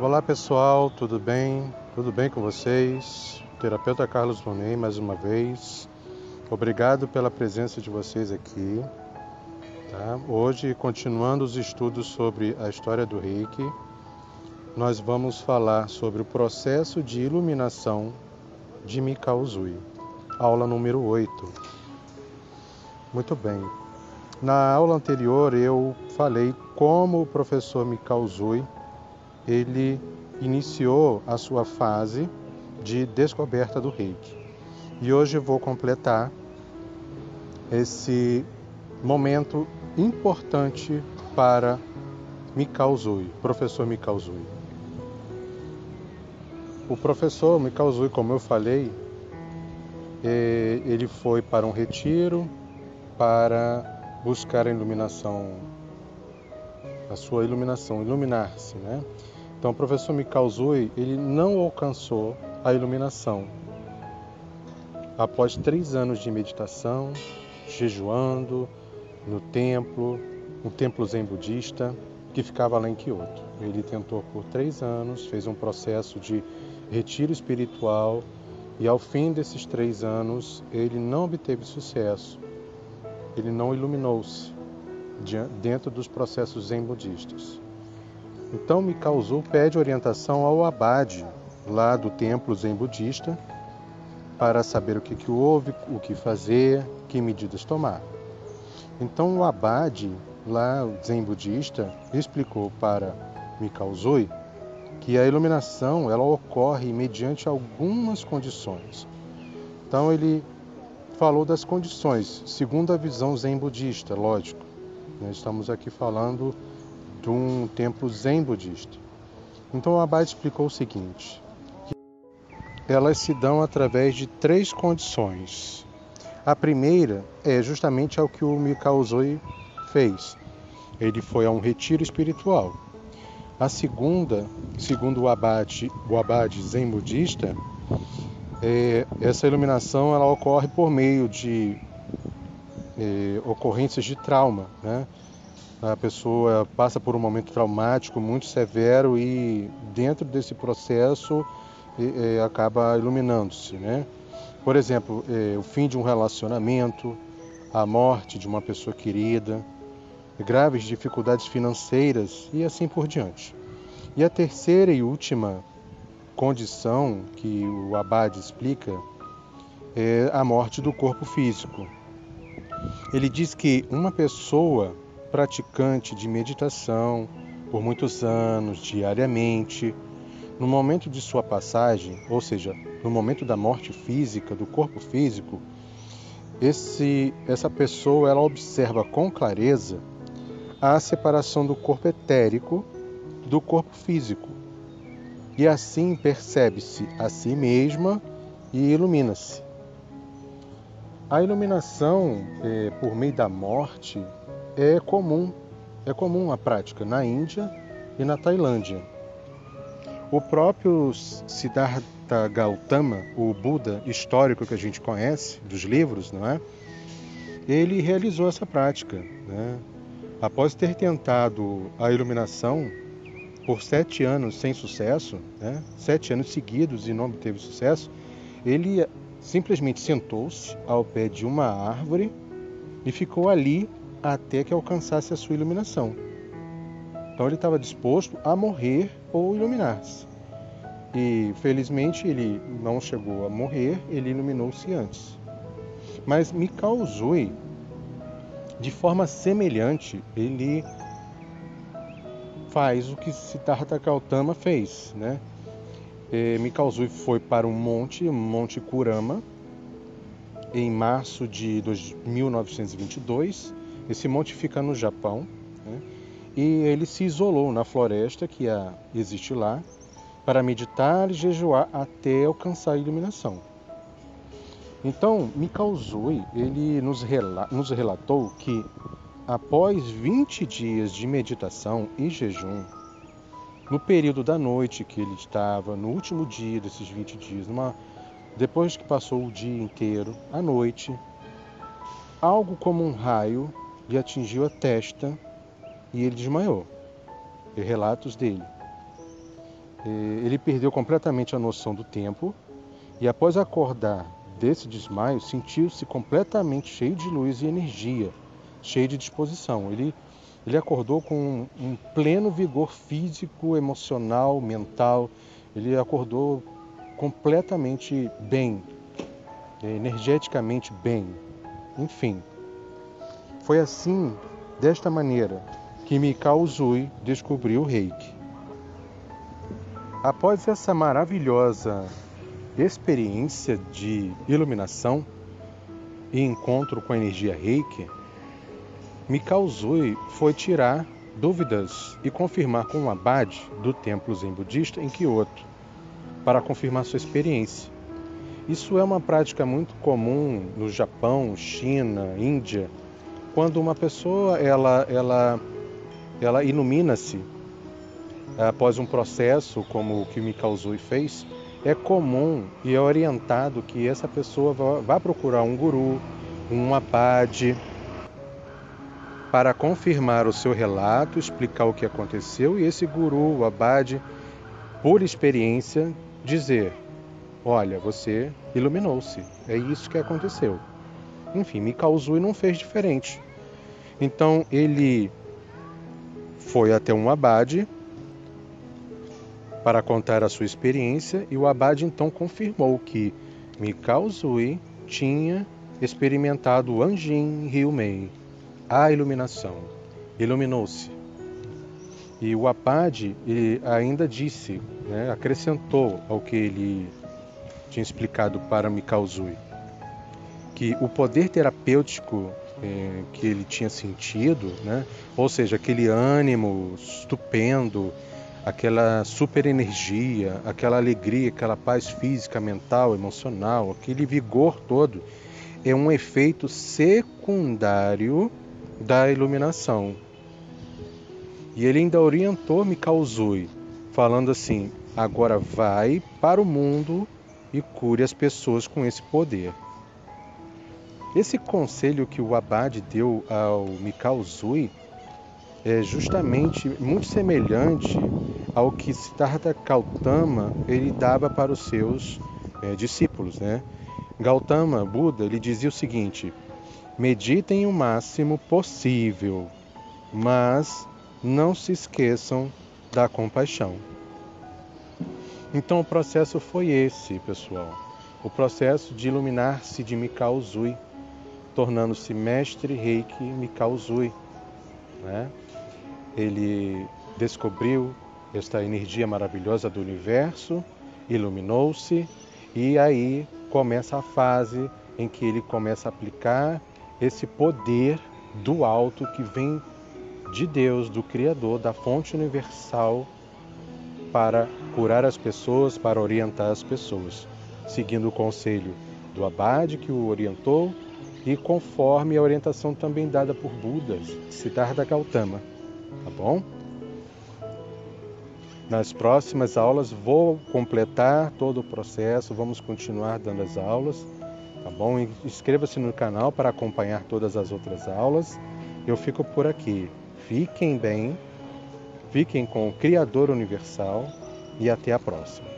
Olá pessoal, tudo bem? Tudo bem com vocês? Terapeuta Carlos Lunei mais uma vez. Obrigado pela presença de vocês aqui. Tá? Hoje, continuando os estudos sobre a história do Reiki, nós vamos falar sobre o processo de iluminação de Mikao Uzui. Aula número 8. Muito bem. Na aula anterior eu falei como o professor Mikao Uzui ele iniciou a sua fase de descoberta do reiki. E hoje vou completar esse momento importante para Mikao Zui, professor Mikao Zui. O professor Mikao Zui, como eu falei, é, ele foi para um retiro para buscar a iluminação, a sua iluminação, iluminar-se, né? Então, o professor Mikao Zui, ele não alcançou a iluminação. Após três anos de meditação, jejuando no templo, um templo zen budista que ficava lá em Kyoto. Ele tentou por três anos, fez um processo de retiro espiritual e ao fim desses três anos ele não obteve sucesso. Ele não iluminou-se dentro dos processos zen budistas. Então me causou pede orientação ao abade lá do templo zen budista para saber o que, que houve, o que fazer, que medidas tomar. Então o abade lá, o zen budista, explicou para Mikao Zui que a iluminação ela ocorre mediante algumas condições. Então ele falou das condições, segundo a visão zen budista, lógico. Nós estamos aqui falando de um templo zen budista. Então o Abade explicou o seguinte: elas se dão através de três condições. A primeira é justamente ao que o Mikao Zoi fez. Ele foi a um retiro espiritual. A segunda, segundo o abade, o abade zen budista, é, essa iluminação ela ocorre por meio de é, ocorrências de trauma, né? a pessoa passa por um momento traumático muito severo e dentro desse processo é, acaba iluminando-se, né? Por exemplo, é, o fim de um relacionamento, a morte de uma pessoa querida, graves dificuldades financeiras e assim por diante. E a terceira e última condição que o Abade explica é a morte do corpo físico. Ele diz que uma pessoa praticante de meditação por muitos anos, diariamente, no momento de sua passagem, ou seja, no momento da morte física, do corpo físico, esse, essa pessoa ela observa com clareza a separação do corpo etérico do corpo físico. E assim percebe-se a si mesma e ilumina-se. A iluminação é, por meio da morte é comum, é comum a prática na Índia e na Tailândia. O próprio Siddhartha Gautama, o Buda histórico que a gente conhece dos livros, não é? Ele realizou essa prática, né? Após ter tentado a iluminação por sete anos sem sucesso, né? sete anos seguidos e não obteve sucesso, ele simplesmente sentou-se ao pé de uma árvore e ficou ali até que alcançasse a sua iluminação. Então ele estava disposto a morrer ou iluminar-se. E felizmente ele não chegou a morrer, ele iluminou-se antes. Mas Mikao Zui, de forma semelhante, ele faz o que Siddhartha Gautama fez, né? E Mikao Zui foi para um monte, Monte Kurama, em março de 1922 esse monte fica no Japão né? e ele se isolou na floresta que existe lá para meditar e jejuar até alcançar a iluminação. Então, Mikao Zui, ele nos, rela nos relatou que após 20 dias de meditação e jejum, no período da noite que ele estava, no último dia desses 20 dias, numa, depois que passou o dia inteiro, à noite, algo como um raio lhe atingiu a testa e ele desmaiou. E relatos dele. ele perdeu completamente a noção do tempo e após acordar desse desmaio, sentiu-se completamente cheio de luz e energia, cheio de disposição. Ele, ele acordou com um pleno vigor físico, emocional, mental. Ele acordou completamente bem, energeticamente bem. Enfim, foi assim, desta maneira, que Mikao Uzui descobriu o reiki. Após essa maravilhosa experiência de iluminação e encontro com a energia reiki, Mikao Uzui foi tirar dúvidas e confirmar com o abade do templo zen budista em Kyoto, para confirmar sua experiência. Isso é uma prática muito comum no Japão, China, Índia, quando uma pessoa ela ela ela ilumina-se após um processo como o que Mikao Uzui fez, é comum e é orientado que essa pessoa vá procurar um guru, um abade, para confirmar o seu relato, explicar o que aconteceu e esse guru, o abade, por experiência, dizer: Olha, você iluminou-se, é isso que aconteceu. Enfim, me causou e não fez diferente. Então ele foi até um abade para contar a sua experiência e o abade então confirmou que Mikao Zui tinha experimentado o Anjin Ryumei, a iluminação. Iluminou-se. E o abade ainda disse, né, acrescentou ao que ele tinha explicado para Mikao Zui, que o poder terapêutico eh, que ele tinha sentido, né, ou seja, aquele ânimo estupendo, aquela super energia, aquela alegria, aquela paz física, mental, emocional, aquele vigor todo, é um efeito secundário da iluminação. E ele ainda orientou Mikauzui, falando assim: agora vai para o mundo e cure as pessoas com esse poder. Esse conselho que o Abade deu ao Mikauzui é justamente muito semelhante ao que Siddhartha Gautama ele dava para os seus é, discípulos, né? Gautama, Buda, ele dizia o seguinte: meditem o máximo possível, mas não se esqueçam da compaixão. Então o processo foi esse, pessoal. O processo de iluminar-se de Mikao Uzui, tornando-se mestre Reiki Mikao Uzui, né? ele descobriu esta energia maravilhosa do universo, iluminou-se e aí começa a fase em que ele começa a aplicar esse poder do alto que vem de Deus, do Criador, da fonte universal para curar as pessoas, para orientar as pessoas, seguindo o conselho do Abade que o orientou e conforme a orientação também dada por Buda, Siddhartha Gautama tá bom? Nas próximas aulas vou completar todo o processo, vamos continuar dando as aulas, tá bom? Inscreva-se no canal para acompanhar todas as outras aulas. Eu fico por aqui. Fiquem bem, fiquem com o Criador Universal e até a próxima.